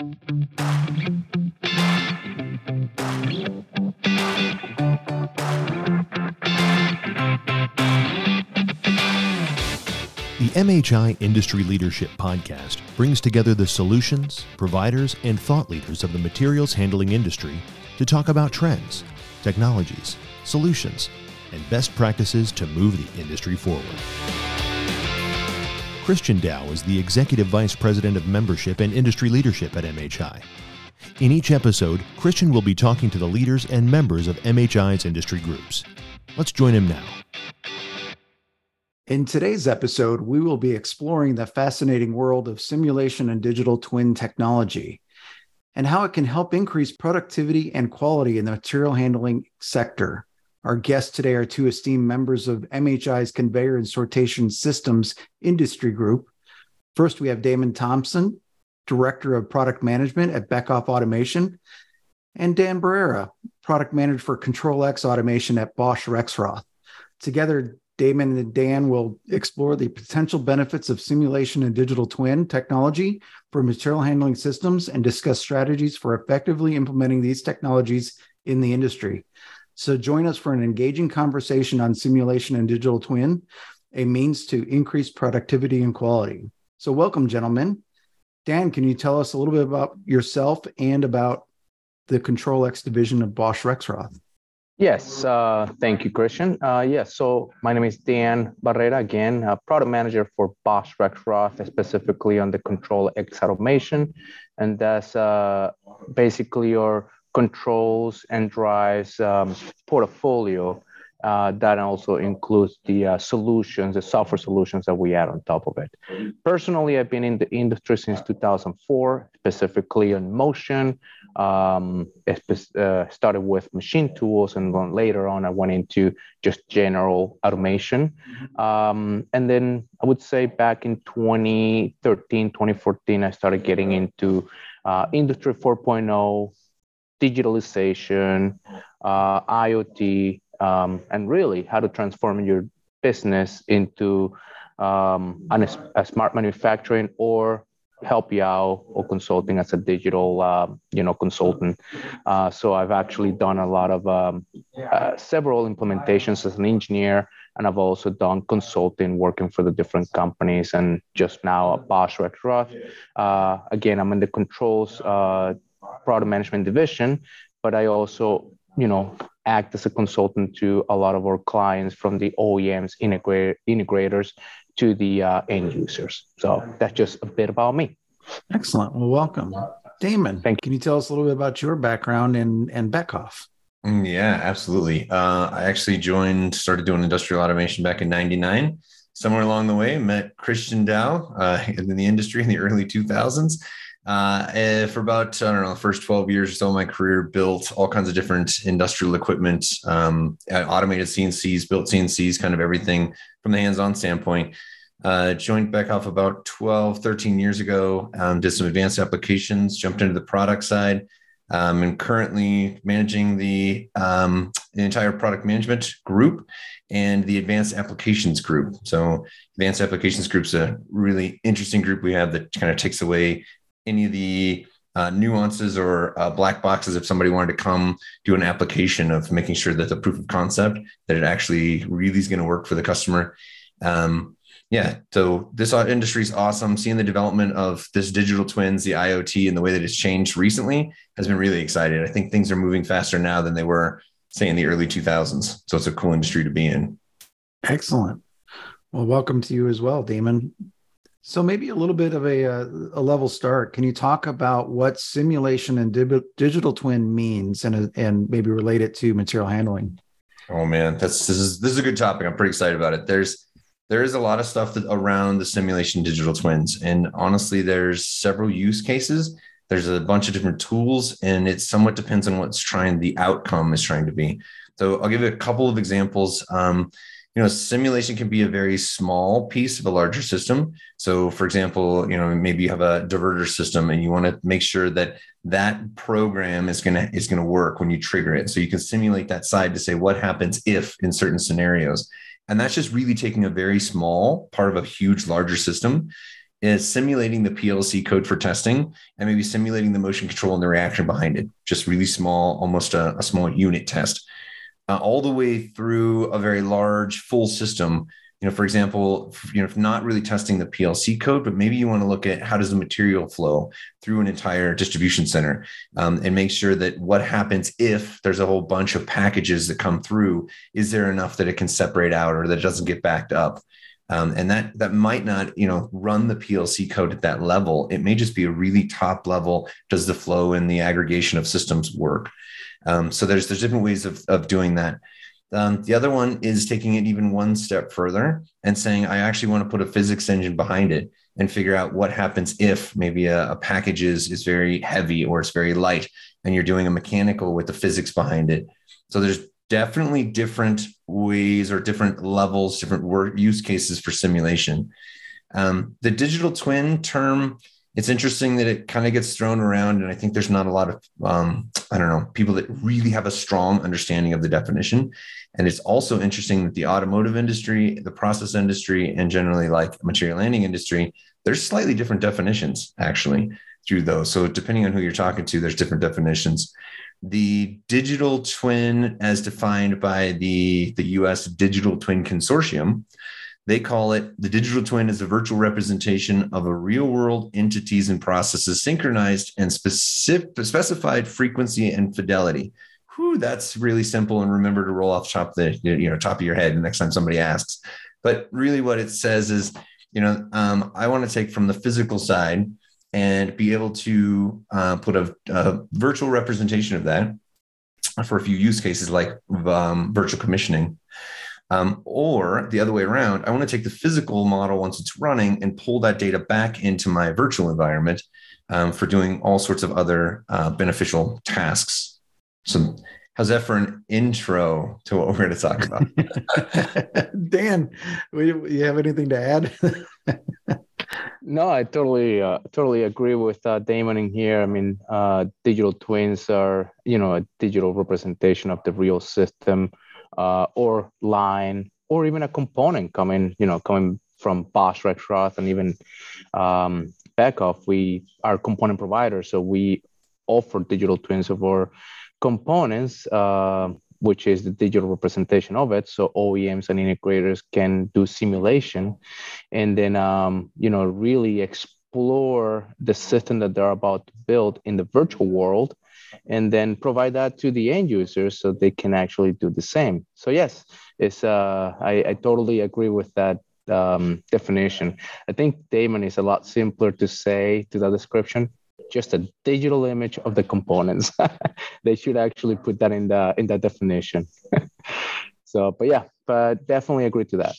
The MHI Industry Leadership Podcast brings together the solutions, providers, and thought leaders of the materials handling industry to talk about trends, technologies, solutions, and best practices to move the industry forward. Christian Dow is the Executive Vice President of Membership and Industry Leadership at MHI. In each episode, Christian will be talking to the leaders and members of MHI's industry groups. Let's join him now. In today's episode, we will be exploring the fascinating world of simulation and digital twin technology and how it can help increase productivity and quality in the material handling sector. Our guests today are two esteemed members of MHI's Conveyor and Sortation Systems Industry Group. First, we have Daymon Thompson, Director of Product Management at Beckhoff Automation, and Dan Barrera, Product Manager for ctrlX Automation at Bosch Rexroth. Together, Daymon and Dan will explore the potential benefits of simulation and digital twin technology for material handling systems and discuss strategies for effectively implementing these technologies in the industry. So, join us for an engaging conversation on simulation and digital twin, a means to increase productivity and quality. So, welcome, gentlemen. Dan, can you tell us a little bit about yourself and about the ctrlX division of Bosch Rexroth? Yes, uh, thank you, Christian. Uh, yes, so my name is Dan Barrera, again, product manager for Bosch Rexroth, specifically on the ctrlX automation. And that's uh, basically your controls and drives um, portfolio. Uh, that also includes the uh, solutions, the software solutions that we add on top of it. Personally, I've been in the industry since 2004, specifically on motion, um, uh, started with machine tools, and then later on, I went into just general automation. Um, and then I would say back in 2013, 2014, I started getting into uh, Industry 4.0, digitalization, uh, IoT, um, and really how to transform your business into um, an, a smart manufacturing or help you out or consulting as a digital uh, you know consultant. Uh, so i've actually done a lot of um, uh, several implementations as an engineer and i've also done consulting working for the different companies and just now at bosch rexroth uh, again i'm in the controls uh, product management division but i also you know act as a consultant to a lot of our clients from the oems integra- integrators to the uh, end users. So that's just a bit about me. Excellent. Well, welcome. Daymon, Thank you. can you tell us a little bit about your background and, and Beckhoff? Mm, yeah, absolutely. Uh, I actually joined, started doing industrial automation back in 99. Somewhere along the way, met Christian Dow uh, in the industry in the early 2000s. Uh, eh, for about, I don't know, the first 12 years or so of my career, built all kinds of different industrial equipment, um, automated CNCs, built CNCs, kind of everything from the hands on standpoint. Uh, joined Beckhoff about 12, 13 years ago, um, did some advanced applications, jumped into the product side, um, and currently managing the, um, the entire product management group and the advanced applications group. So, advanced applications group is a really interesting group we have that kind of takes away any of the uh, nuances or uh, black boxes if somebody wanted to come do an application of making sure that the proof of concept that it actually really is going to work for the customer. Um, yeah so this industry is awesome. Seeing the development of this digital twins the iot and the way that it's changed recently has been really excited i think things are moving faster now than they were say in the early 2000s so it's a cool industry to be in. Excellent. Well welcome to you as well daymon so maybe a little bit of a, uh, a level start. Can you talk about what simulation and di- digital twin means, and and maybe relate it to material handling? Oh man, that's this is this is a good topic. I'm pretty excited about it. There's there is a lot of stuff that, around the simulation digital twins, and honestly, there's several use cases. There's a bunch of different tools, and it somewhat depends on what's trying the outcome is trying to be. So I'll give you a couple of examples. Um, you know simulation can be a very small piece of a larger system. So for example you know maybe you have a diverter system and you want to make sure that that program is going to is going to work when you trigger it. So you can simulate that side to say what happens if in certain scenarios. And that's just really taking a very small part of a huge larger system is simulating the PLC code for testing and maybe simulating the motion control and the reaction behind it. Just really small, almost a, a small unit test, uh, all the way through a very large full system. You know, for example, you know, if not really testing the PLC code, but maybe you want to look at how does the material flow through an entire distribution center, um, and make sure that what happens if there's a whole bunch of packages that come through, is there enough that it can separate out or that it doesn't get backed up? Um, and that that might not you know run the PLC code at that level. It may just be a really top level. Does the flow and the aggregation of systems work? Um, so there's there's different ways of of doing that. Um, the other one is taking it even one step further and saying I actually want to put a physics engine behind it and figure out what happens if maybe a, a package is is very heavy or it's very light and you're doing a mechanical with the physics behind it. So there's definitely different ways or different levels, different work use cases for simulation. Um, the digital twin term, it's interesting that it kind of gets thrown around, and I think there's not a lot of um, I don't know people that really have a strong understanding of the definition. And it's also interesting that the automotive industry, the process industry, and generally like material handling industry, there's slightly different definitions actually through those. So depending on who you're talking to, there's different definitions the digital twin as defined by the, the US Digital Twin Consortium. They call it the digital twin is a virtual representation of a real world entities and processes synchronized and specific, specified frequency and fidelity. Whew, that's really simple and remember to roll off top the you know top of your head the next time somebody asks. But really, what it says is, you know, um, I want to take from the physical side and be able to uh, put a, a, virtual representation of that for a few use cases like um, virtual commissioning. Um, or the other way around, I want to take the physical model once it's running and pull that data back into my virtual environment um, for doing all sorts of other uh, beneficial tasks. So, how's that for an intro to what we're going to talk about? Dan, do you have anything to add? No, I totally uh, totally agree with uh, Daymon in here. I mean, uh, digital twins are you know a digital representation of the real system, uh, or line, or even a component coming you know coming from Bosch Rexroth and even um, Beckhoff. We are component providers, so we offer digital twins of our components. Uh, which is the digital representation of it. So OEMs and integrators can do simulation and then, um, you know, really explore the system that they're about to build in the virtual world and then provide that to the end users so they can actually do the same. So yes, it's, uh, I, I totally agree with that um, definition. I think Daymon is a lot simpler to say to that description just a digital image of the components. they should actually put that in the in that definition. so, but yeah, but definitely agree to that.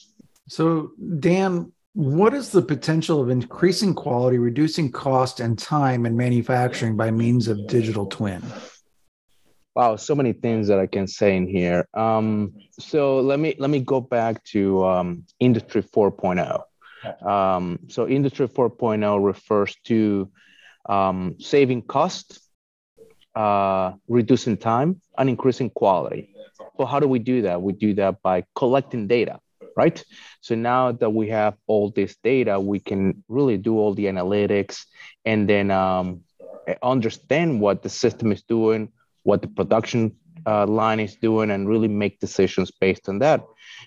So, Dan, what is the potential of increasing quality, reducing cost and time in manufacturing by means of digital twin? Wow, so many things that I can say in here. Um, so let me let me go back to um, Industry 4.0. Um, so Industry 4.0 refers to um, saving cost, uh, reducing time, and increasing quality. So how do we do that? We do that by collecting data, right? So now that we have all this data, we can really do all the analytics and then um, understand what the system is doing, what the production uh, line is doing, and really make decisions based on that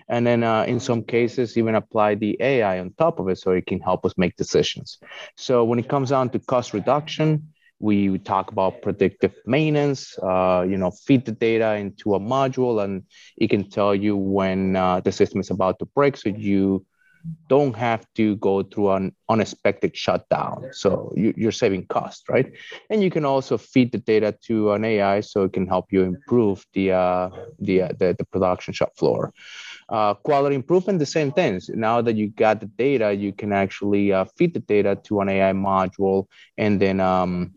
and then uh, in some cases even apply the ai on top of it so it can help us make decisions so when it comes down to cost reduction we talk about predictive maintenance uh, you know feed the data into a module and it can tell you when uh, the system is about to break so you don't have to go through an unexpected shutdown. So you, are saving cost, right? And you can also feed the data to an AI so it can help you improve the uh, the, uh, the, the production shop floor. Uh, quality improvement, the same things. Now that you got the data, you can actually uh, feed the data to an AI module and then um,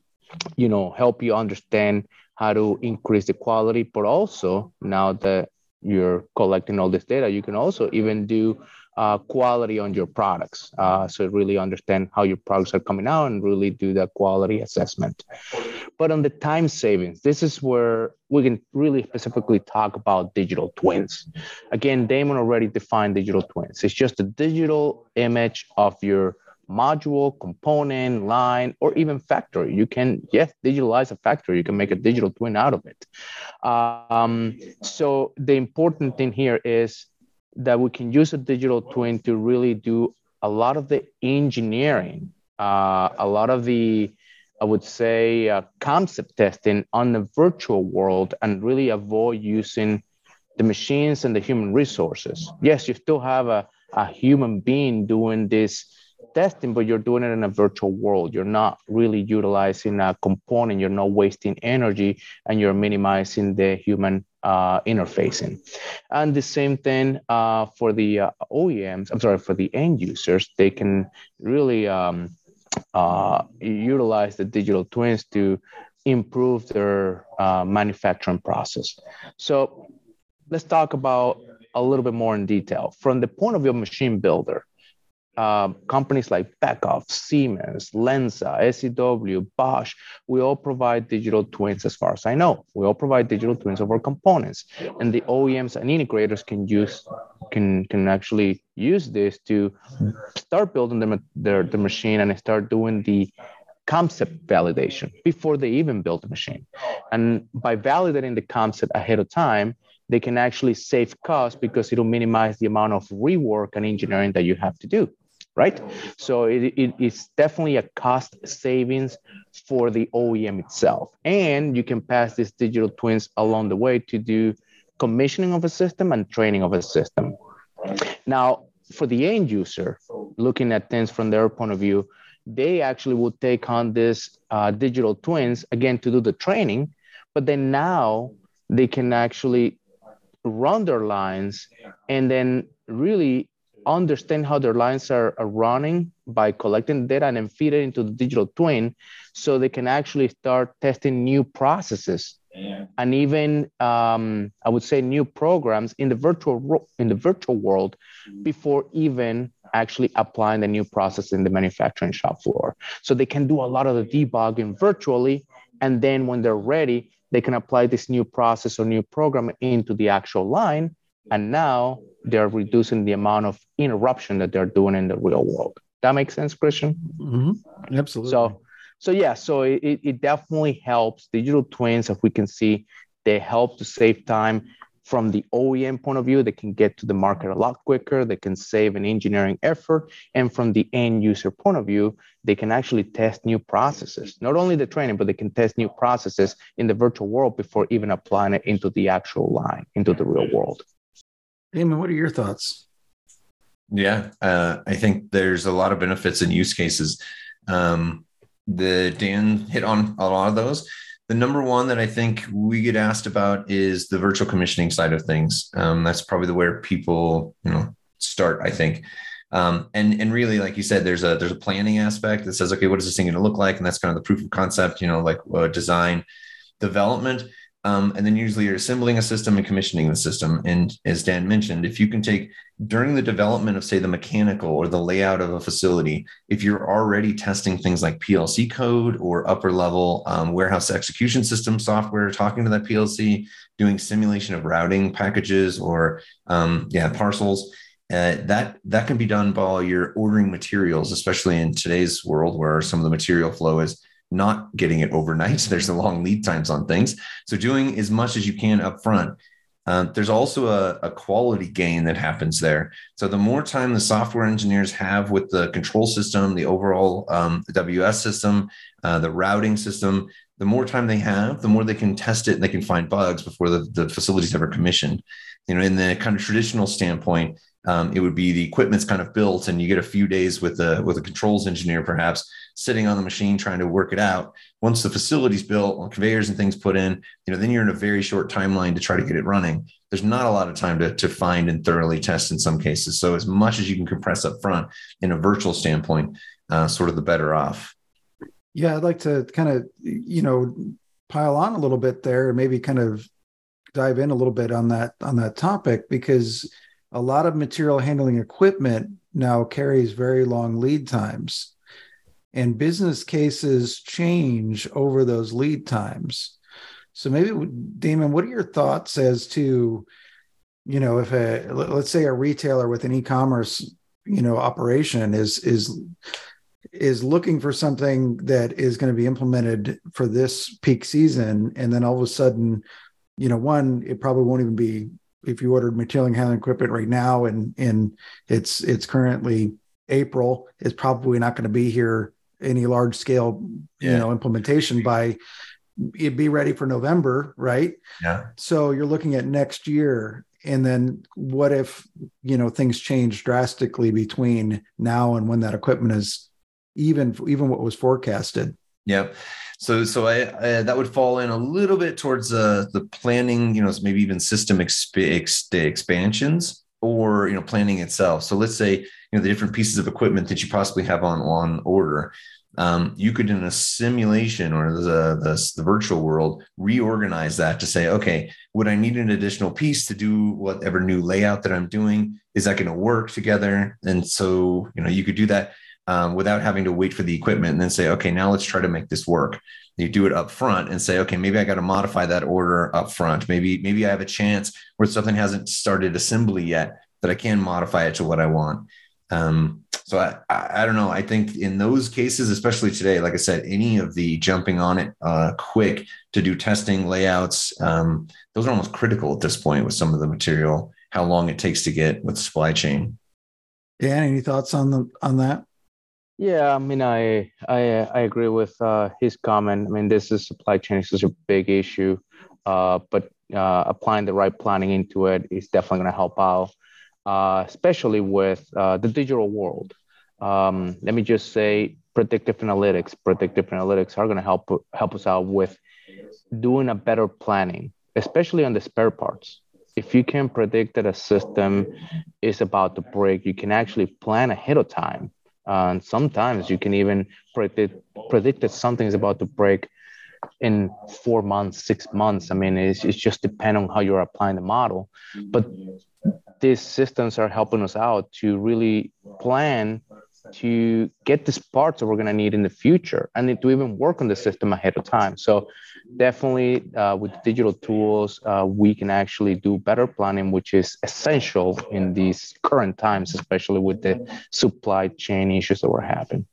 you know help you understand how to increase the quality. But also now that you're collecting all this data, you can also even do uh, quality on your products. Uh, so really understand how your products are coming out and really do that quality assessment. But on the time savings, this is where we can really specifically talk about digital twins. Again, Daymon already defined digital twins. It's just a digital image of your module, component, line, or even factory. You can, yes, digitalize a factory. You can make a digital twin out of it. Um, so the important thing here is that we can use a digital twin to really do a lot of the engineering, uh, a lot of the, I would say, uh, concept testing on the virtual world and really avoid using the machines and the human resources. Yes, you still have a, a human being doing this testing, but you're doing it in a virtual world. You're not really utilizing a component, you're not wasting energy, and you're minimizing the human uh, interfacing. And the same thing uh, for the uh, OEMs, I'm sorry, for the end users, they can really um, uh, utilize the digital twins to improve their uh, manufacturing process. So let's talk about a little bit more in detail. From the point of view of machine builder, uh, companies like Beckhoff, Siemens, Lenze, SEW, Bosch, we all provide digital twins as far as I know. We all provide digital twins of our components. And the OEMs and integrators can use can can actually use this to start building them their the machine and start doing the concept validation before they even build the machine. And by validating the concept ahead of time, they can actually save costs because it'll minimize the amount of rework and engineering that you have to do right? So it, it, it's definitely a cost savings for the OEM itself. And you can pass these digital twins along the way to do commissioning of a system and training of a system. Now, for the end user, looking at things from their point of view, they actually will take on this uh, digital twins again to do the training, but then now they can actually run their lines and then really understand how their lines are, are running by collecting data and then feed it into the digital twin so they can actually start testing new processes. Yeah. and even um, i would say new programs in the virtual in the virtual world before even actually applying the new process in the manufacturing shop floor. So they can do a lot of the debugging virtually and then when they're ready they can apply this new process or new program into the actual line. And now they're reducing the amount of interruption that they're doing in the real world. That makes sense, Christian? Mm-hmm. Absolutely. So, so yeah, so it, it definitely helps. Digital twins, if we can see, they help to save time from the OEM point of view. They can get to the market a lot quicker. They can save an engineering effort. And from the end user point of view, they can actually test new processes. Not only the training, but they can test new processes in the virtual world before even applying it into the actual line, into the real world. Daymon, what are your thoughts? Yeah, uh, I think there's a lot of benefits and use cases. Um, the Dan hit on a lot of those. The number one that I think we get asked about is the virtual commissioning side of things. Um, that's probably the where people, you know, start. I think, um, and and really, like you said, there's a there's a planning aspect that says, okay, what is this thing going to look like, and that's kind of the proof of concept. You know, like uh, design, development. Um, and then usually you're assembling a system and commissioning the system. And as Dan mentioned, if you can take during the development of, say, the mechanical or the layout of a facility, if you're already testing things like PLC code or upper level um, warehouse execution system software, talking to that PLC, doing simulation of routing packages or um, yeah parcels. Uh, that that can be done while you're ordering materials, especially in today's world where some of the material flow is not getting it overnight. There's a long lead times on things. So doing as much as you can up front. Uh, there's also a, a, quality gain that happens there. So the more time the software engineers have with the control system, the overall um, WS system, uh, the routing system, the more time they have, the more they can test it and they can find bugs before the, the facility's ever commissioned. You know, in the kind of traditional standpoint, um, it would be the equipment's kind of built and you get a few days with a with a controls engineer perhaps sitting on the machine trying to work it out. Once the facility's built, on conveyors and things put in, you know, then you're in a very short timeline to try to get it running. There's not a lot of time to, to find and thoroughly test in some cases. So as much as you can compress up front in a virtual standpoint, uh, sort of the better off. Yeah, I'd like to kind of, you know, pile on a little bit there and maybe kind of dive in a little bit on that on that topic because a lot of material handling equipment now carries very long lead times and business cases change over those lead times. So maybe Daymon, what are your thoughts as to, you know, if a let's say a retailer with an e-commerce, you know, operation is is is looking for something that is going to be implemented for this peak season and then all of a sudden you know one it probably won't even be if you ordered material handling equipment right now and and it's it's currently april it's probably not going to be here any large scale yeah. you know implementation by it'd be ready for november right? Yeah. So you're looking at next year. And then what if you know things change drastically between now and when that equipment is even even what was forecasted? Yeah so so I, I, that would fall in a little bit towards uh, the planning you know maybe even system exp- expansions or you know planning itself. So let's say you know the different pieces of equipment that you possibly have on on order um, you could in a simulation or the, the, the virtual world reorganize that to say okay would i need an additional piece to do whatever new layout that i'm doing? Is that going to work together? And so you know you could do that um, without having to wait for the equipment and then say okay now let's try to make this work you do it up front and say okay maybe i got to modify that order up front maybe maybe i have a chance where something hasn't started assembly yet that i can modify it to what i want um, so I, I, I, don't know. I think in those cases, especially today, like I said, any of the jumping on it uh, quick to do testing layouts, um, those are almost critical at this point with some of the material, how long it takes to get with supply chain. Dan, any thoughts on the on that? Yeah, I mean, I I I agree with uh, his comment. I mean, this is supply chain is such a big issue, uh, but uh, applying the right planning into it is definitely going to help out uh, especially with uh, the digital world. Um, let me just say predictive analytics. Predictive analytics are going to help help us out with doing a better planning, especially on the spare parts. If you can predict that a system is about to break, you can actually plan ahead of time. Uh, and sometimes you can even predict predict that something is about to break in four months, six months. I mean, it's, it's just depend on how you're applying the model. But these systems are helping us out to really plan to get these parts that we're going to need in the future and to even work on the system ahead of time so definitely uh, with digital tools uh, we can actually do better planning which is essential in these current times especially with the supply chain issues that we're having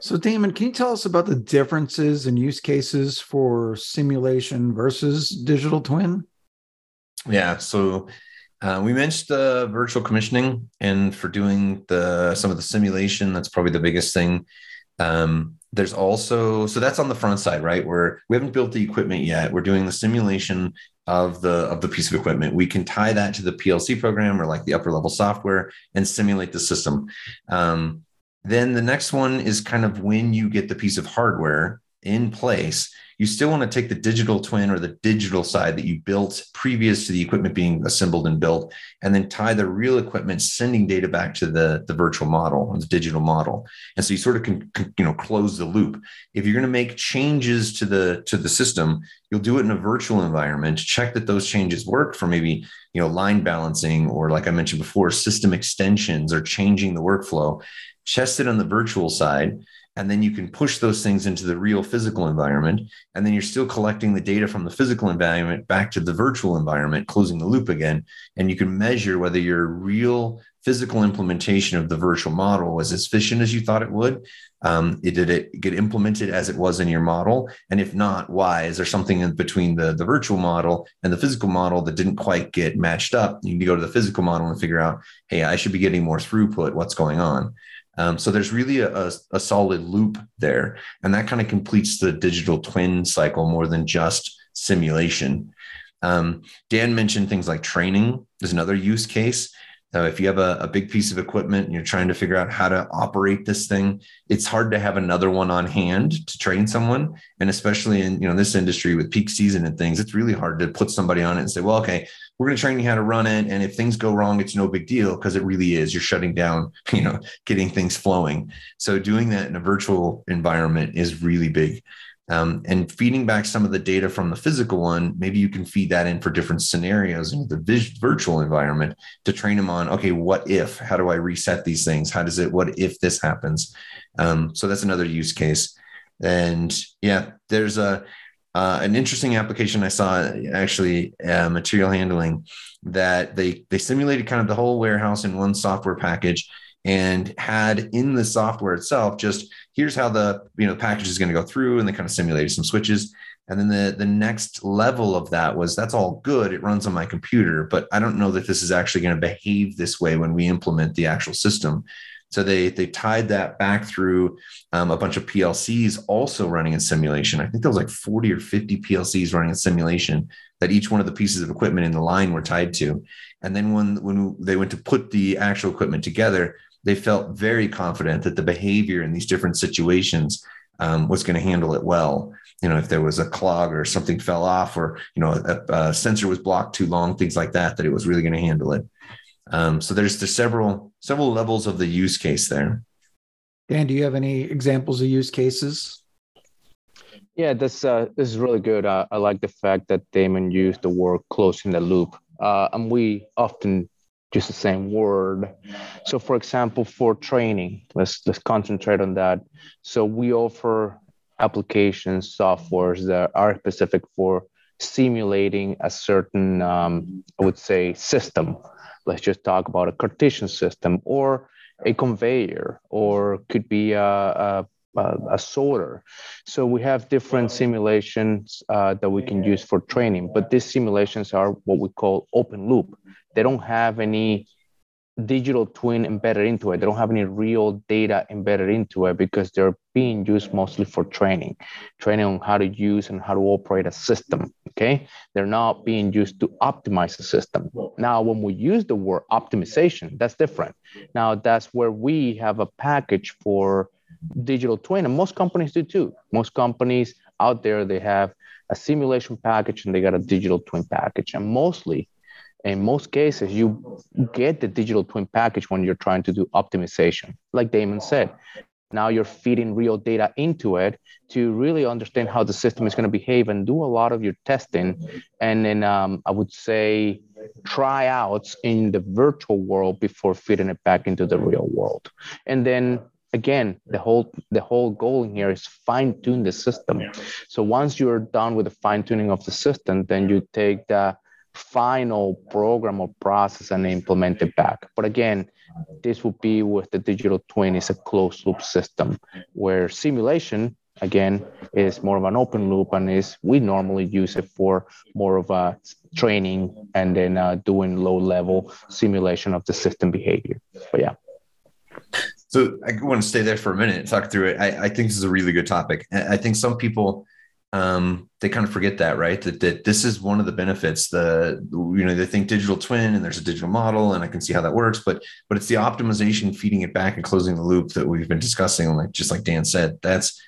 so daymon can you tell us about the differences and use cases for simulation versus digital twin yeah so uh, we mentioned the virtual commissioning, and for doing the some of the simulation, that's probably the biggest thing. Um, there's also so that's on the front side, right? Where we haven't built the equipment yet. We're doing the simulation of the of the piece of equipment. We can tie that to the PLC program or like the upper level software and simulate the system. Um, then the next one is kind of when you get the piece of hardware in place you still want to take the digital twin or the digital side that you built previous to the equipment being assembled and built, and then tie the real equipment sending data back to the, the virtual model or the digital model. And so you sort of can, you know close the loop. If you're going to make changes to the to the system, you'll do it in a virtual environment. Check that those changes work for maybe you know line balancing or like I mentioned before, system extensions or changing the workflow. Test it on the virtual side and then you can push those things into the real physical environment and then you're still collecting the data from the physical environment back to the virtual environment closing the loop again and you can measure whether your real physical implementation of the virtual model was as efficient as you thought it would. Um, it, did it get implemented as it was in your model? And if not why? Is there something in between the, the virtual model and the physical model that didn't quite get matched up? You need to go to the physical model and figure out hey i should be getting more throughput. What's going on um, so there's really a, a, solid loop there. And that kind of completes the digital twin cycle more than just simulation. Um, Dan mentioned things like training is another use case. Uh, if you have a, a, big piece of equipment and you're trying to figure out how to operate this thing, it's hard to have another one on hand to train someone. And especially in you know this industry with peak season and things, it's really hard to put somebody on it and say, well, okay, we're going to train you how to run it. And if things go wrong, it's no big deal because it really is. You're shutting down, you know, getting things flowing. So doing that in a virtual environment is really big. Um, and feeding back some of the data from the physical one, maybe you can feed that in for different scenarios in the virtual environment to train them on, okay, what if? How do I reset these things? How does it, what if this happens? Um, so that's another use case. And yeah, there's a, uh, an interesting application I saw actually uh, material handling that they they simulated kind of the whole warehouse in one software package and had in the software itself just here's how the you know package is going to go through and they kind of simulated some switches and then the the next level of that was that's all good it runs on my computer but i don't know that this is actually going to behave this way when we implement the actual system so they they tied that back through um, a bunch of PLCs also running in simulation. I think there was like 40 or 50 PLCs running in simulation that each one of the pieces of equipment in the line were tied to. And then when when they went to put the actual equipment together, they felt very confident that the behavior in these different situations um, was going to handle it well. You know, if there was a clog or something fell off, or you know, a, a sensor was blocked too long, things like that, that it was really going to handle it. Um, so there's there's several several levels of the use case there. Dan, do you have any examples of use cases? Yeah, this uh, this is really good. Uh, I like the fact that Daymon used the word closing the loop, uh, and we often use the same word. So, for example, for training, let's let's concentrate on that. So we offer applications, softwares that are specific for simulating a certain, um, I would say, system let's just talk about a Cartesian system or a conveyor or could be a, a, a sorter. So we have different simulations uh, that we can use for training, but these simulations are what we call open loop. They don't have any digital twin embedded into it. They don't have any real data embedded into it because they're being used mostly for training, training on how to use and how to operate a system. Okay. They're not being used to optimize the system. Now, when we use the word optimization, that's different. Now, that's where we have a package for digital twin, and most companies do too. Most companies out there, they have a simulation package and they got a digital twin package. And mostly in most cases, you get the digital twin package when you're trying to do optimization. Like Daymon said, now you're feeding real data into it to really understand how the system is going to behave and do a lot of your testing. And then um, I would say tryouts in the virtual world before feeding it back into the real world. And then again the whole the whole goal here is fine tune the system so once you're done with the fine tuning of the system then you take the final program or process and implement it back. But again, this would be with the digital twin. Is a closed loop system where simulation again is more of an open loop and is we normally use it for more of a training and then uh, doing low level simulation of the system behavior. But yeah. So i want to stay there for a minute and talk through it. I, I think this is a really good topic. I think some people um, they kind of forget that, right? That that this is one of the benefits. The you know they think digital twin and there's a digital model and I can see how that works, but but it's the optimization, feeding it back and closing the loop that we've been discussing. Like just like Dan said, that's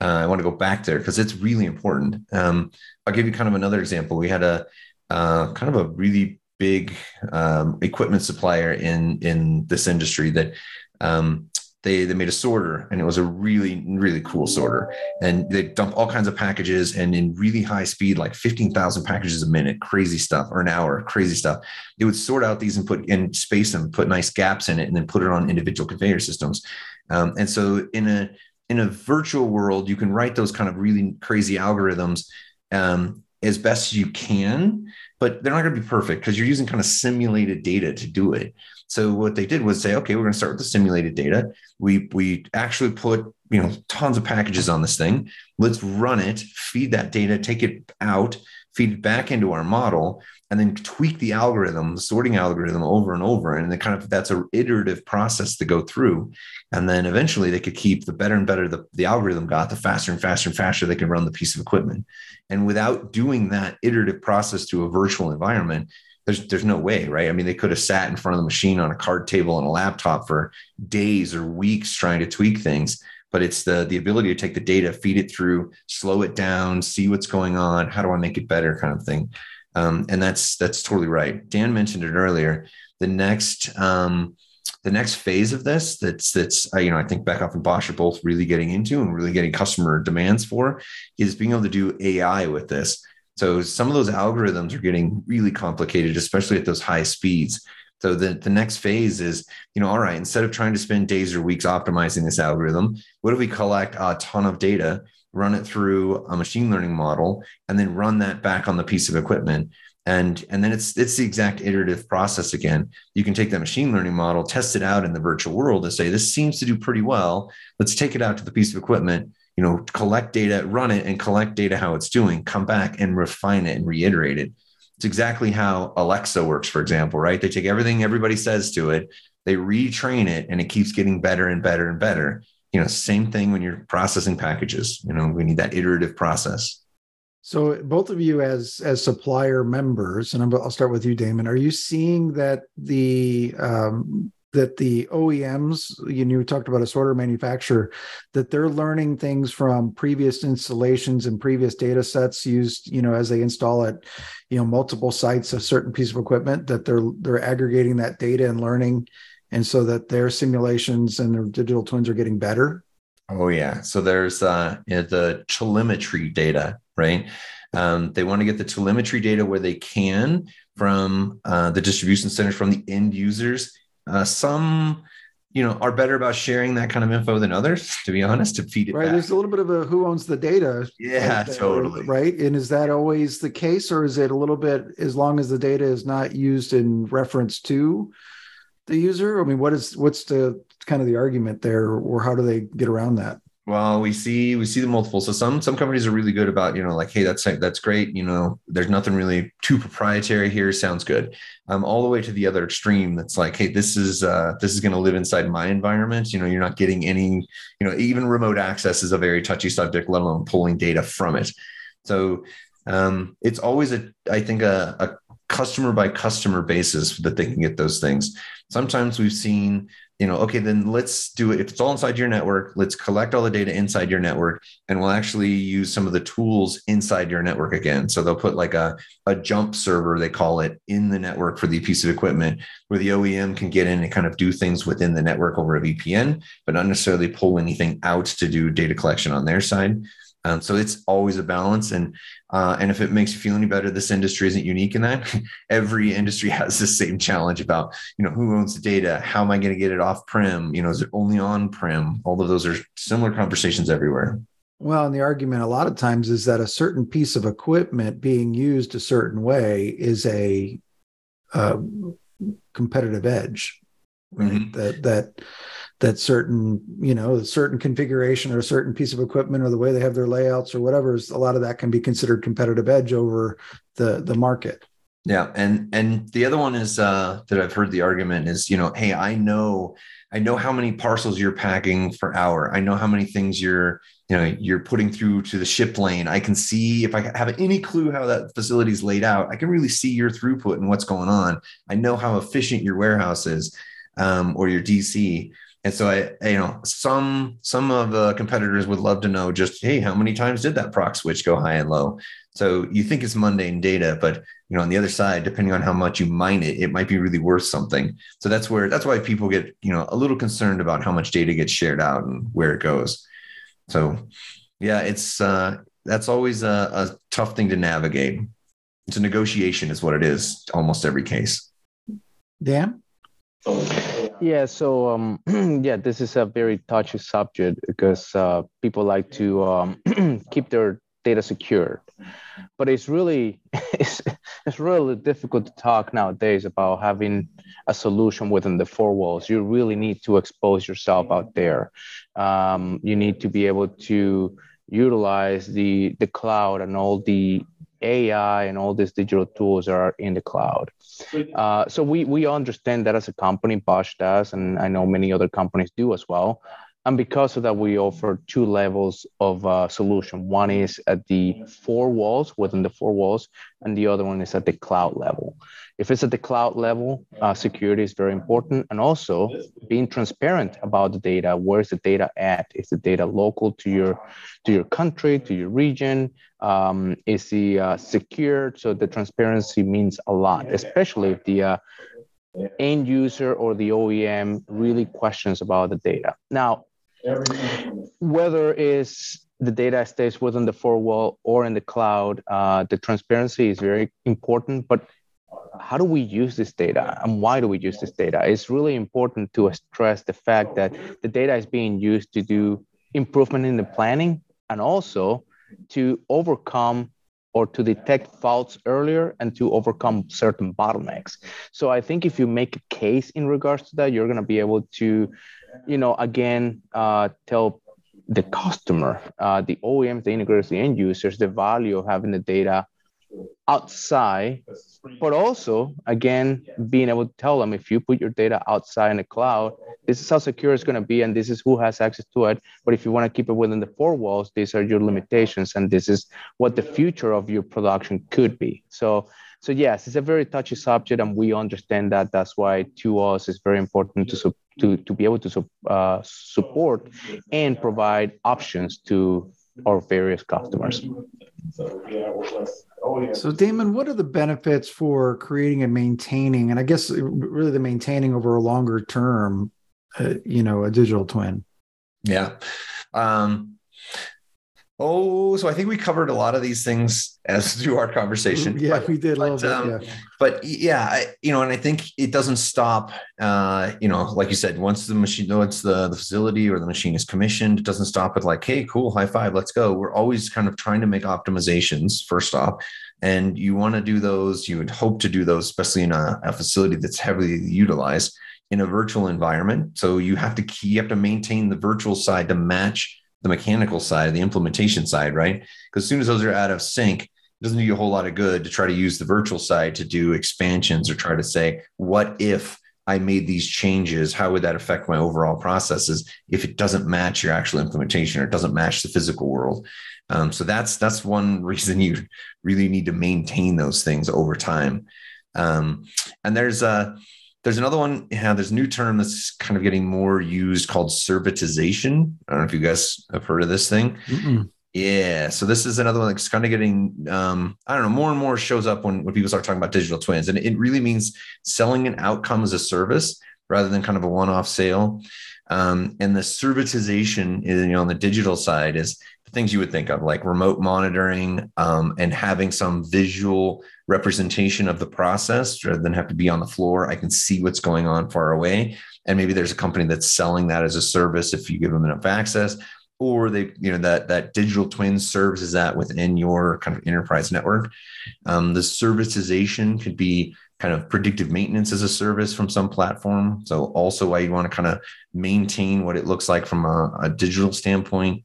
uh, I want to go back there because it's really important. Um, I'll give you kind of another example. We had a uh, kind of a really big um, equipment supplier in in this industry that um, they they made a sorter and it was a really really cool sorter. And they dump all kinds of packages and in really high speed like 15,000 packages a minute crazy stuff or an hour crazy stuff. It would sort out these and put in space them put nice gaps in it and then put it on individual conveyor systems. Um, and so in a in a virtual world you can write those kind of really crazy algorithms um, as best as you can but they're not going to be perfect because you're using kind of simulated data to do it so what they did was say, okay, we're going to start with the simulated data. We we actually put you know tons of packages on this thing. Let's run it, feed that data, take it out, feed it back into our model, and then tweak the algorithm, the sorting algorithm over and over. And then kind of that's an iterative process to go through. And then eventually they could keep the better and better the, the algorithm got, the faster and faster and faster they can run the piece of equipment. And without doing that iterative process to a virtual environment, there's there's no way, right? I mean, they could have sat in front of the machine on a card table and a laptop for days or weeks trying to tweak things. But it's the the ability to take the data, feed it through, slow it down, see what's going on. How do I make it better, kind of thing. Um, and that's that's totally right. Dan mentioned it earlier. The next um, the next phase of this that's that's uh, you know I think Beckhoff and Bosch are both really getting into and really getting customer demands for is being able to do AI with this. So some of those algorithms are getting really complicated, especially at those high speeds. So the, the next phase is, you know, all right, instead of trying to spend days or weeks optimizing this algorithm, what if we collect a ton of data, run it through a machine learning model, and then run that back on the piece of equipment? and and then it's it's the exact iterative process again. You can take that machine learning model test it out in the virtual world and say this seems to do pretty well. Let's take it out to the piece of equipment you know collect data run it and collect data how it's doing come back and refine it and reiterate it it's exactly how alexa works for example right? They take everything everybody says to it they retrain it and it keeps getting better and better and better. You know same thing when you're processing packages. You know we need that iterative process. So both of you as as supplier members, and I'll start with you, Daymon. Are you seeing that the um, that the OEMs, you, know, talked about a sorter manufacturer, that they're learning things from previous installations and previous data sets used, you know, as they install it, you know, multiple sites, a certain piece of equipment, that they're they're aggregating that data and learning, and so that their simulations and their digital twins are getting better. Oh yeah. So there's uh, the telemetry data right? Um, they want to get the telemetry data where they can from uh, the distribution centers, from the end users. Uh, some, you know, are better about sharing that kind of info than others, to be honest, to feed it. Right. Back. There's a little bit of a who owns the data. Yeah, right totally. Right. And is that always the case, or is it a little bit as long as the data is not used in reference to the user? I mean, what is what's the kind of the argument there, or how do they get around that? Well we see we see the multiple so some some companies are really good about you know like hey that's that's great. You know there's nothing really too proprietary here. Sounds good. Um all the way to the other extreme that's like hey this is uh this is going to live inside my environment. You know you're not getting any you know even remote access is a very touchy subject let alone pulling data from it. So um it's always a i think a, a customer by customer basis that they can get those things. Sometimes we've seen you know, okay, then let's do it. If it's all inside your network, let's collect all the data inside your network and we'll actually use some of the tools inside your network again. So they'll put like a, a jump server, they call it, in the network for the piece of equipment where the OEM can get in and kind of do things within the network over a VPN, but not necessarily pull anything out to do data collection on their side. Um, so it's always a balance, and uh, and if it makes you feel any better, this industry isn't unique in that. Every industry has the same challenge about you know who owns the data, how am I going to get it off prem? You know, is it only on prem? All of those are similar conversations everywhere. Well, and the argument a lot of times is that a certain piece of equipment being used a certain way is a uh, competitive edge, right? Mm-hmm. That that that certain you know certain configuration or a certain piece of equipment or the way they have their layouts or whatever is a lot of that can be considered competitive edge over the the market. Yeah. And and the other one is uh that i've heard the argument is you know hey i know i know how many parcels you're packing per hour. I know how many things you're you know you're putting through to the ship lane. I can see if i have any clue how that facility is laid out i can really see your throughput and what's going on. I know how efficient your warehouse is um, or your dc and so I, you know, some some of the competitors would love to know just, hey, how many times did that prox switch go high and low? So you think it's mundane data, but you know, on the other side, depending on how much you mine it, it might be really worth something. So that's where that's why people get, you know, a little concerned about how much data gets shared out and where it goes. So yeah, it's uh that's always a, a tough thing to navigate. It's a negotiation, is what it is, almost every case. Dan? Yeah, so um, yeah, this is a very touchy subject because uh, people like to um, keep their data secure, but it's really it's, it's really difficult to talk nowadays about having a solution within the four walls. You really need to expose yourself out there. Um, you need to be able to utilize the the cloud and all the AI and all these digital tools are in the cloud. Uh, so we we understand that as a company, Bosch does, and I know many other companies do as well. And because of that, we offer two levels of uh, solution. One is at the four walls, within the four walls, and the other one is at the cloud level. If it's at the cloud level, uh, security is very important, and also being transparent about the data. Where's the data at? Is the data local to your to your country, to your region? Um, is the uh, secured? So the transparency means a lot, especially if the uh, end user or the OEM really questions about the data. Now, whether is the data stays within the four wall or in the cloud, uh, the transparency is very important. But how do we use this data and why do we use this data? It's really important to stress the fact that the data is being used to do improvement in the planning and also to overcome or to detect faults earlier and to overcome certain bottlenecks. So I think if you make a case in regards to that, you're going to be able to, you know, again, uh, tell the customer, uh, the OEMs, the integrators, the end users, the value of having the data outside, but also, again, being able to tell them if you put your data outside in the cloud, this is how secure it's going to be, and this is who has access to it. But if you want to keep it within the four walls, these are your limitations, and this is what the future of your production could be. So, so yes, it's a very touchy subject, and we understand that. That's why to us it's very important to to to be able to uh, support and provide options to our various customers. So, Daymon, what are the benefits for creating and maintaining, and I guess really the maintaining over a longer term, uh, you know, a digital twin? Yeah. Um, Oh, so I think we covered a lot of these things as through our conversation. Yeah, but, we did a little but, bit. Um, yeah. But yeah, I, you know, and I think it doesn't stop. Uh, you know, like you said, once the machine, once the the facility or the machine is commissioned, it doesn't stop with like, hey, cool, high five, let's go. We're always kind of trying to make optimizations first off, and you want to do those. You would hope to do those, especially in a, a facility that's heavily utilized in a virtual environment. So you have to keep, you have to maintain the virtual side to match the mechanical side, the implementation side, right? Because as soon as those are out of sync, it doesn't do you a whole lot of good to try to use the virtual side to do expansions or try to say, what if I made these changes? How would that affect my overall processes if it doesn't match your actual implementation or it doesn't match the physical world? Um, so that's that's one reason you really need to maintain those things over time. Um, and there's a there's another one. Yeah, there's a new term that's kind of getting more used called servitization. I don't know if you guys have heard of this thing. Mm-mm. Yeah. So this is another one that's kind of getting, um, I don't know, more and more shows up when, when people start talking about digital twins. And it really means selling an outcome as a service rather than kind of a one-off sale. Um, and the servitization, you know, on the digital side is things you would think of like remote monitoring um, and having some visual representation of the process rather than have to be on the floor. I can see what's going on far away. And maybe there's a company that's selling that as a service if you give them enough access or they you know that that digital twin serves as that within your kind of enterprise network. Um, the servitization could be kind of predictive maintenance as a service from some platform. So also why you want to kind of maintain what it looks like from a, a digital standpoint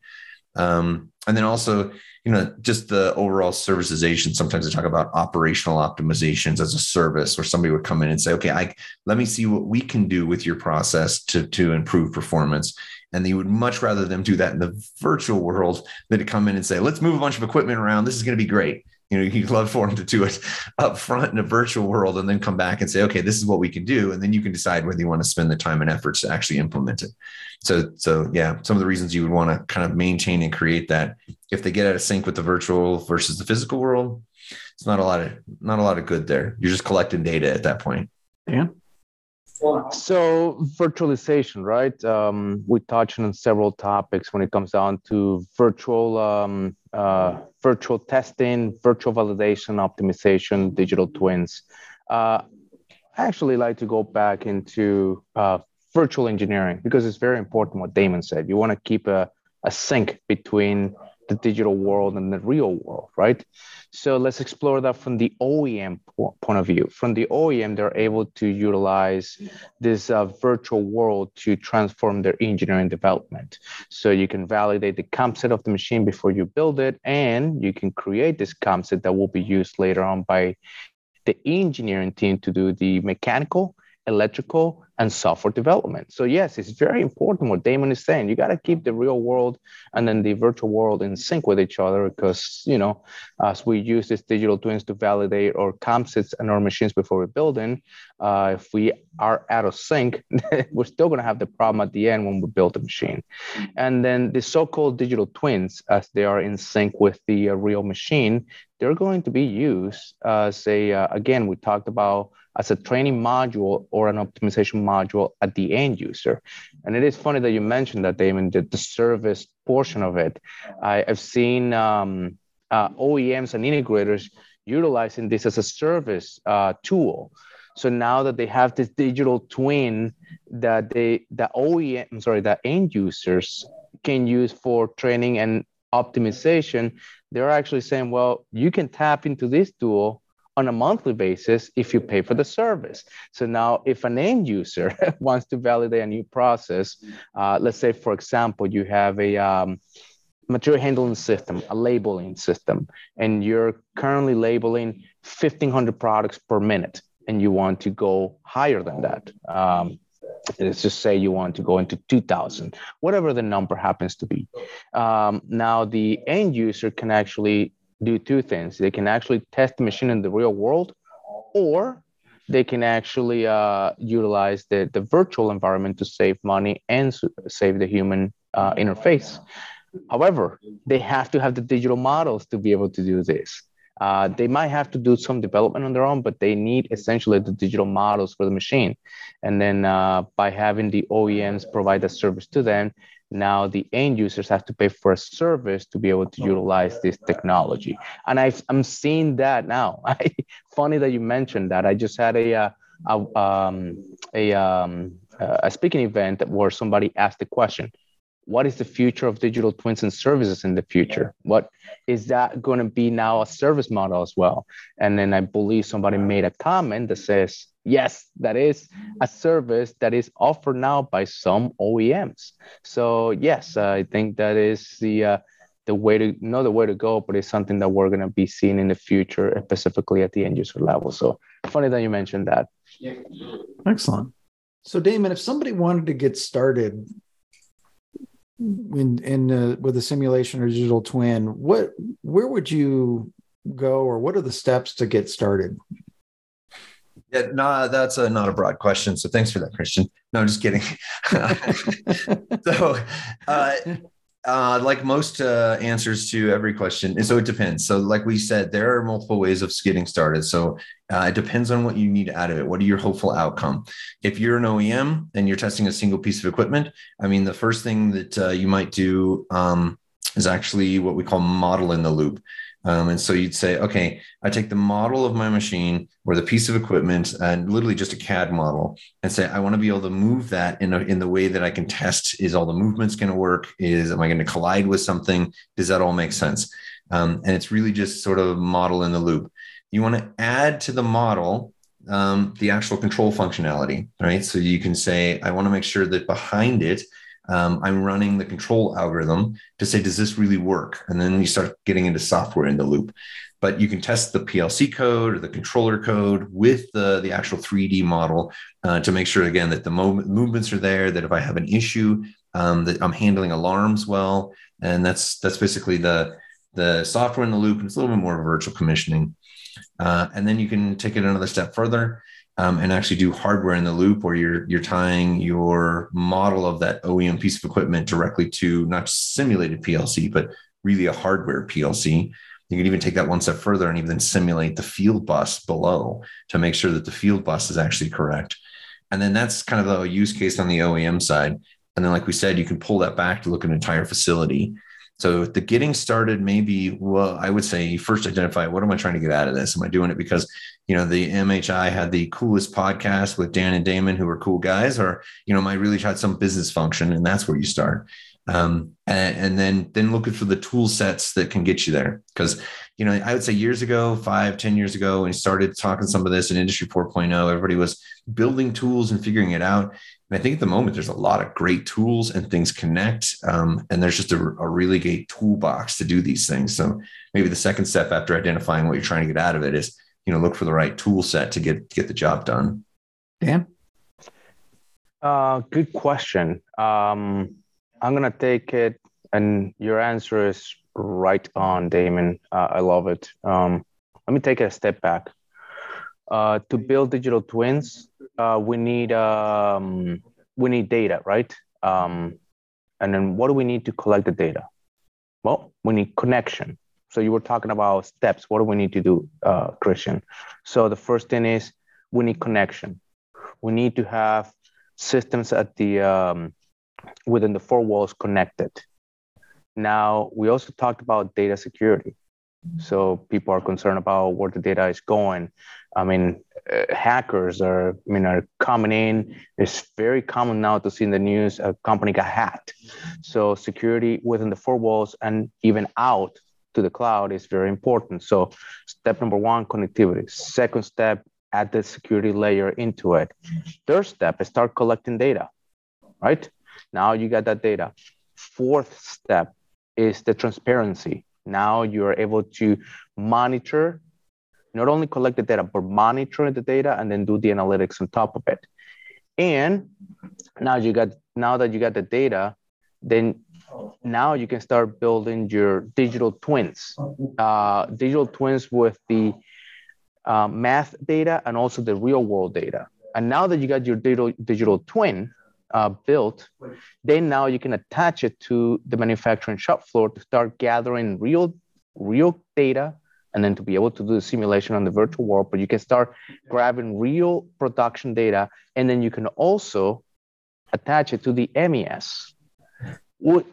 um, and then also, you know, just the overall servicization. Sometimes they talk about operational optimizations as a service, where somebody would come in and say, "Okay, I let me see what we can do with your process to to improve performance." And they would much rather them do that in the virtual world than to come in and say, "Let's move a bunch of equipment around. This is going to be great." You know you'd love for them to do it up front in a virtual world and then come back and say okay this is what we can do. And then you can decide whether you want to spend the time and efforts to actually implement it. So so yeah some of the reasons you would want to kind of maintain and create that if they get out of sync with the virtual versus the physical world it's not a lot of not a lot of good there. You're just collecting data at that point. Yeah so virtualization, right? Um, we touched on several topics when it comes down to virtual um, uh, virtual testing, virtual validation, optimization, digital twins. Uh, I actually like to go back into uh, virtual engineering because it's very important what Daymon said. You want to keep a, a sync between the digital world and the real world, right? So let's explore that from the OEM point of view. From the OEM, they're able to utilize this uh, virtual world to transform their engineering development. So you can validate the concept of the machine before you build it, and you can create this concept that will be used later on by the engineering team to do the mechanical, electrical, and software development. So yes, it's very important what Daymon is saying. You got to keep the real world and then the virtual world in sync with each other because you know, as we use these digital twins to validate our concepts and our machines before we build in, uh, if we are out of sync, we're still going to have the problem at the end when we build the machine. And then the so-called digital twins, as they are in sync with the uh, real machine, they're going to be used as uh, again we talked about as a training module or an optimization module at the end user. And it is funny that you mentioned that, Daymon, the, the service portion of it. I, have seen um, uh, OEMs and integrators utilizing this as a service uh, tool. So now that they have this digital twin that they, the OEM, I'm sorry, the end users can use for training and optimization, they're actually saying, well, you can tap into this tool on a monthly basis if you pay for the service. So now, if an end user wants to validate a new process, uh, let's say, for example, you have a um, material handling system, a labeling system, and you're currently labeling 1,500 products per minute, and you want to go higher than that. Um, let's just say you want to go into 2000 whatever the number happens to be um, now the end user can actually do two things. They can actually test the machine in the real world or they can actually uh, utilize the, the virtual environment to save money and save the human uh, interface. However they have to have the digital models to be able to do this. Uh, they might have to do some development on their own, but they need essentially the digital models for the machine. And then uh, by having the OEMs provide the service to them, now the end users have to pay for a service to be able to utilize this technology. And i am seeing that now. I, Funny that you mentioned that. I just had a, uh, a, um, a, um, a speaking event where somebody asked the question what is the future of digital twins and services in the future what is that going to be now a service model as well and then i believe somebody made a comment that says yes that is a service that is offered now by some oems so yes i think that is the uh, the way to not the way to go but it's something that we're going to be seeing in the future specifically at the end user level. So funny that you mentioned that. Excellent. So daymon if somebody wanted to get started in in uh, with a simulation or digital twin what where would you go or what are the steps to get started yeah no that's a, not a broad question so thanks for that christian no i'm just kidding so uh, uh, like most uh, answers to every question, and so it depends. So, like we said, there are multiple ways of getting started. So, uh, it depends on what you need out of it. What are your hopeful outcome? If you're an OEM and you're testing a single piece of equipment, I mean, the first thing that uh, you might do um, is actually what we call model in the loop. Um, and so you'd say, okay, I take the model of my machine or the piece of equipment and literally just a CAD model and say, I want to be able to move that in, a, in the way that I can test is all the movements going to work? Is, am I going to collide with something? Does that all make sense? Um, and it's really just sort of model in the loop. You want to add to the model um, the actual control functionality, right? So you can say, I want to make sure that behind it, um, I'm running the control algorithm to say, does this really work? And then you start getting into software in the loop. But you can test the PLC code or the controller code with the, the actual 3D model uh, to make sure, again, that the movements are there, that if I have an issue, um, that I'm handling alarms well. And that's that's basically the, the software in the loop. And It's a little bit more virtual commissioning. Uh, and then you can take it another step further um, and actually do hardware in the loop where you're you're tying your model of that OEM piece of equipment directly to not just simulated PLC, but really a hardware PLC. You can even take that one step further and even simulate the field bus below to make sure that the field bus is actually correct. And then that's kind of a use case on the OEM side. And then, like we said, you can pull that back to look at an entire facility. So the getting started, maybe, well, I would say first identify what am I trying to get out of this? Am I doing it because you know, the MHI had the coolest podcast with Dan and Daymon, who are cool guys, or, you know, might really try some business function. And that's where you start. Um, and, and, then, then looking for the tool sets that can get you there. Cause, you know, I would say years ago, five, ten years ago, when you started talking some of this in industry 4.0, everybody was building tools and figuring it out. And I think at the moment, there's a lot of great tools and things connect. Um, and there's just a, a really great toolbox to do these things. So maybe the second step after identifying what you're trying to get out of it is you know look for the right tool set to get get the job done. Dan? Uh, good question. Um, i'm gonna take it and your answer is right on daymon. Uh, i love it. Um, let me take a step back. Uh, to build digital twins uh, we need um, we need data right um, and then what do we need to collect the data well we need connection so you were talking about steps. What do we need to do, uh, Christian? So the first thing is we need connection. We need to have systems at the um, within the four walls connected. Now we also talked about data security. So people are concerned about where the data is going. I mean, uh, hackers are, I mean, are coming in. It's very common now to see in the news a company got hacked. So security within the four walls and even out to the cloud is very important. So step number one, connectivity. Second step, add the security layer into it. Third step is start collecting data, right? Now you got that data. Fourth step is the transparency. Now you are able to monitor, not only collect the data, but monitor the data and then do the analytics on top of it. And now you got now that you got the data, then now you can start building your digital twins, uh, digital twins with the uh, math data and also the real world data. And now that you got your digital, digital twin uh, built, then now you can attach it to the manufacturing shop floor to start gathering real, real data and then to be able to do the simulation on the virtual world. But you can start grabbing real production data and then you can also attach it to the MES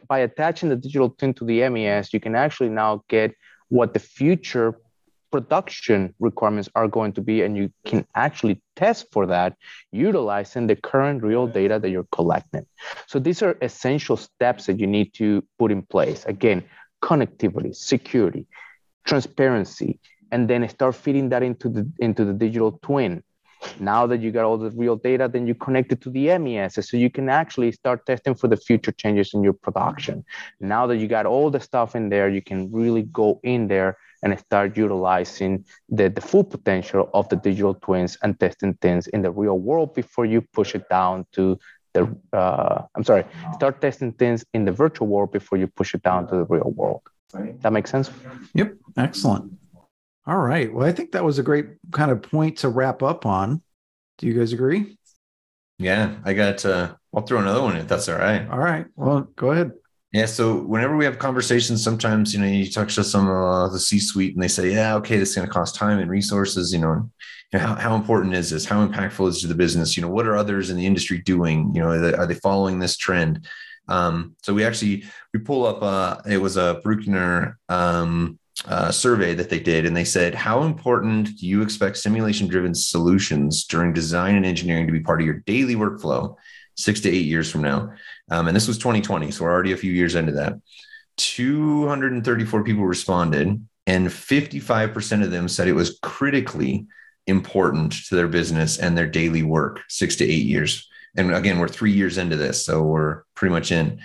by attaching the digital twin to the MES, you can actually now get what the future production requirements are going to be, and you can actually test for that utilizing the current real data that you're collecting. So these are essential steps that you need to put in place. Again, connectivity, security, transparency, and then start feeding that into the into the digital twin now that you got all the real data, then you connect it to the MES so you can actually start testing for the future changes in your production. Now that you got all the stuff in there, you can really go in there and start utilizing the, the full potential of the digital twins and testing things in the real world before you push it down to the uh, I'm sorry, start testing things in the virtual world before you push it down to the real world. That makes sense? Yep, excellent. All right. Well, I think that was a great kind of point to wrap up on. Do you guys agree? Yeah, I got. Uh, I'll throw another one if that's all right. All right. Well, go ahead. Yeah. So whenever we have conversations, sometimes you know you talk to some of the C-suite and they say, "Yeah, okay, this is going to cost time and resources." You know, you know how, how important is this? How impactful is it to the business? You know, what are others in the industry doing? You know, are they, are they following this trend? Um, so we actually we pull up. Uh, it was a Bruckner um, uh, survey that they did, and they said, How important do you expect simulation driven solutions during design and engineering to be part of your daily workflow six to eight years from now? Um, and this was 2020, so we're already a few years into that. 234 people responded, and 55% of them said it was critically important to their business and their daily work six to eight years. And again, we're three years into this, so we're pretty much in.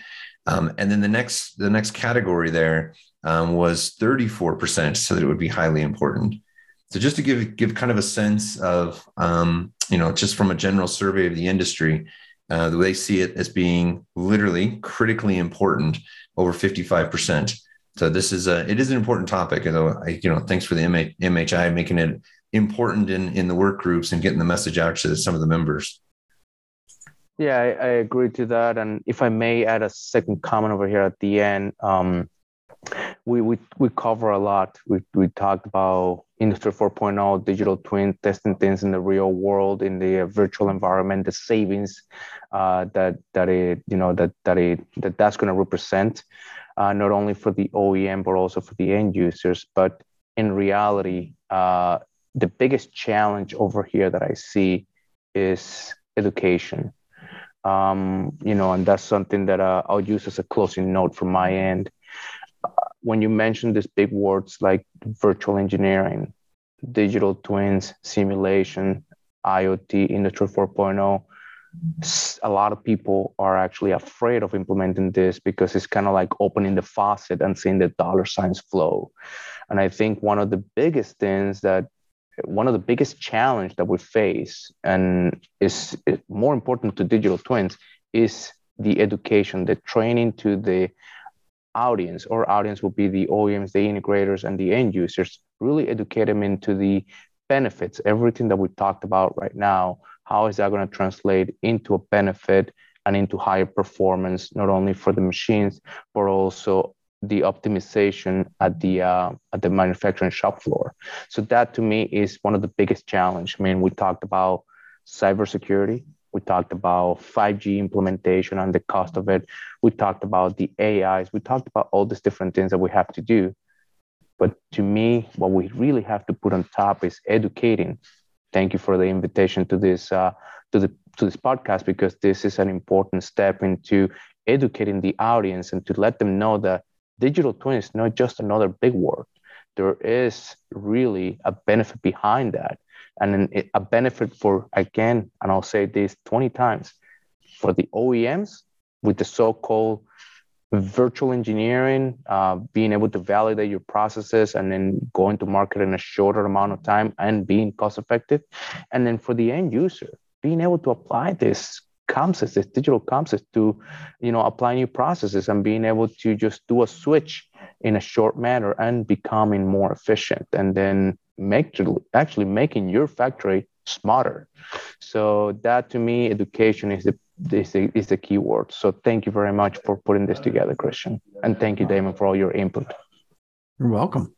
Um, and then the next the next category there um, was 34%, so that it would be highly important. So just to give give kind of a sense of um, you know just from a general survey of the industry, uh, they see it as being literally critically important, over 55%. So this is a it is an important topic. Although I you know thanks for the MHI making it important in in the work groups and getting the message out to some of the members. Yeah, I, I agree to that. And if I may add a second comment over here at the end, um, we, we, we cover a lot. We, we talked about Industry 4.0, digital twin, testing things in the real world, in the virtual environment, the savings uh, that that it you know that that it that that's going to represent, uh, not only for the OEM but also for the end users. But in reality, uh, the biggest challenge over here that I see is education. Um, you know, and that's something that uh, I'll use as a closing note from my end when you mention these big words like virtual engineering, digital twins, simulation, IoT, Industry 4.0, a lot of people are actually afraid of implementing this because it's kind of like opening the faucet and seeing the dollar signs flow. And I think one of the biggest things that one of the biggest challenge that we face and is more important to digital twins is the education, the training to the audience or audience will be the OEMs, the integrators, and the end users. Really educate them into the benefits, everything that we talked about right now. How is that going to translate into a benefit and into higher performance, not only for the machines, but also the optimization at the uh, at the manufacturing shop floor. So that to me is one of the biggest challenge. I mean, we talked about cybersecurity, we talked about 5G implementation and the cost of it. We talked about the AIs. We talked about all these different things that we have to do. But to me, what we really have to put on top is educating. Thank you for the invitation to this uh, to the to this podcast because this is an important step into educating the audience and to let them know that digital twin is not just another big word. There is really a benefit behind that, and a benefit for again, and I'll say this 20 times for the OEMs with the so-called virtual engineering, uh, being able to validate your processes and then going to market in a shorter amount of time and being cost effective. And then for the end user, being able to apply this concepts, this digital concepts to, you know, apply new processes and being able to just do a switch in a short manner and becoming more efficient and then make actually making your factory smarter. So that to me, education is the this is the key word. So thank you very much for putting this together, Christian. And thank you, Daymon, for all your input. You're welcome.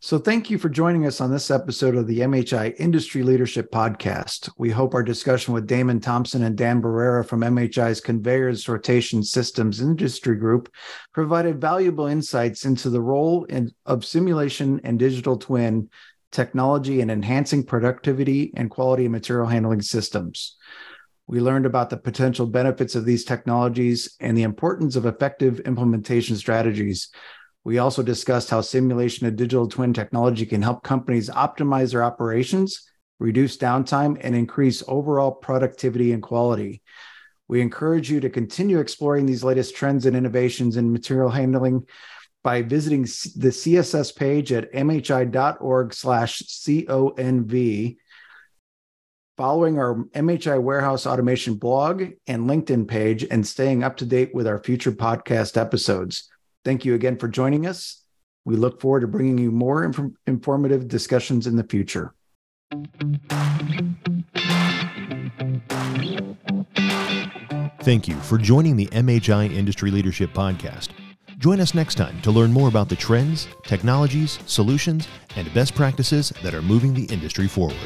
So thank you for joining us on this episode of the MHI Industry Leadership Podcast. We hope our discussion with Daymon Thompson and Dan Barrera from MHI's Conveyors Sortation Systems Industry Group provided valuable insights into the role in, of simulation and digital twin technology in enhancing productivity and quality of material handling systems. We learned about the potential benefits of these technologies and the importance of effective implementation strategies. We also discussed how simulation and digital twin technology can help companies optimize their operations, reduce downtime, and increase overall productivity and quality. We encourage you to continue exploring these latest trends and innovations in material handling by visiting the CSS page at mhi.org/conv following our MHI Warehouse Automation blog and LinkedIn page, and staying up to date with our future podcast episodes. Thank you again for joining us. We look forward to bringing you more inf- informative discussions in the future. Thank you for joining the MHI Industry Leadership Podcast. Join us next time to learn more about the trends, technologies, solutions, and best practices that are moving the industry forward.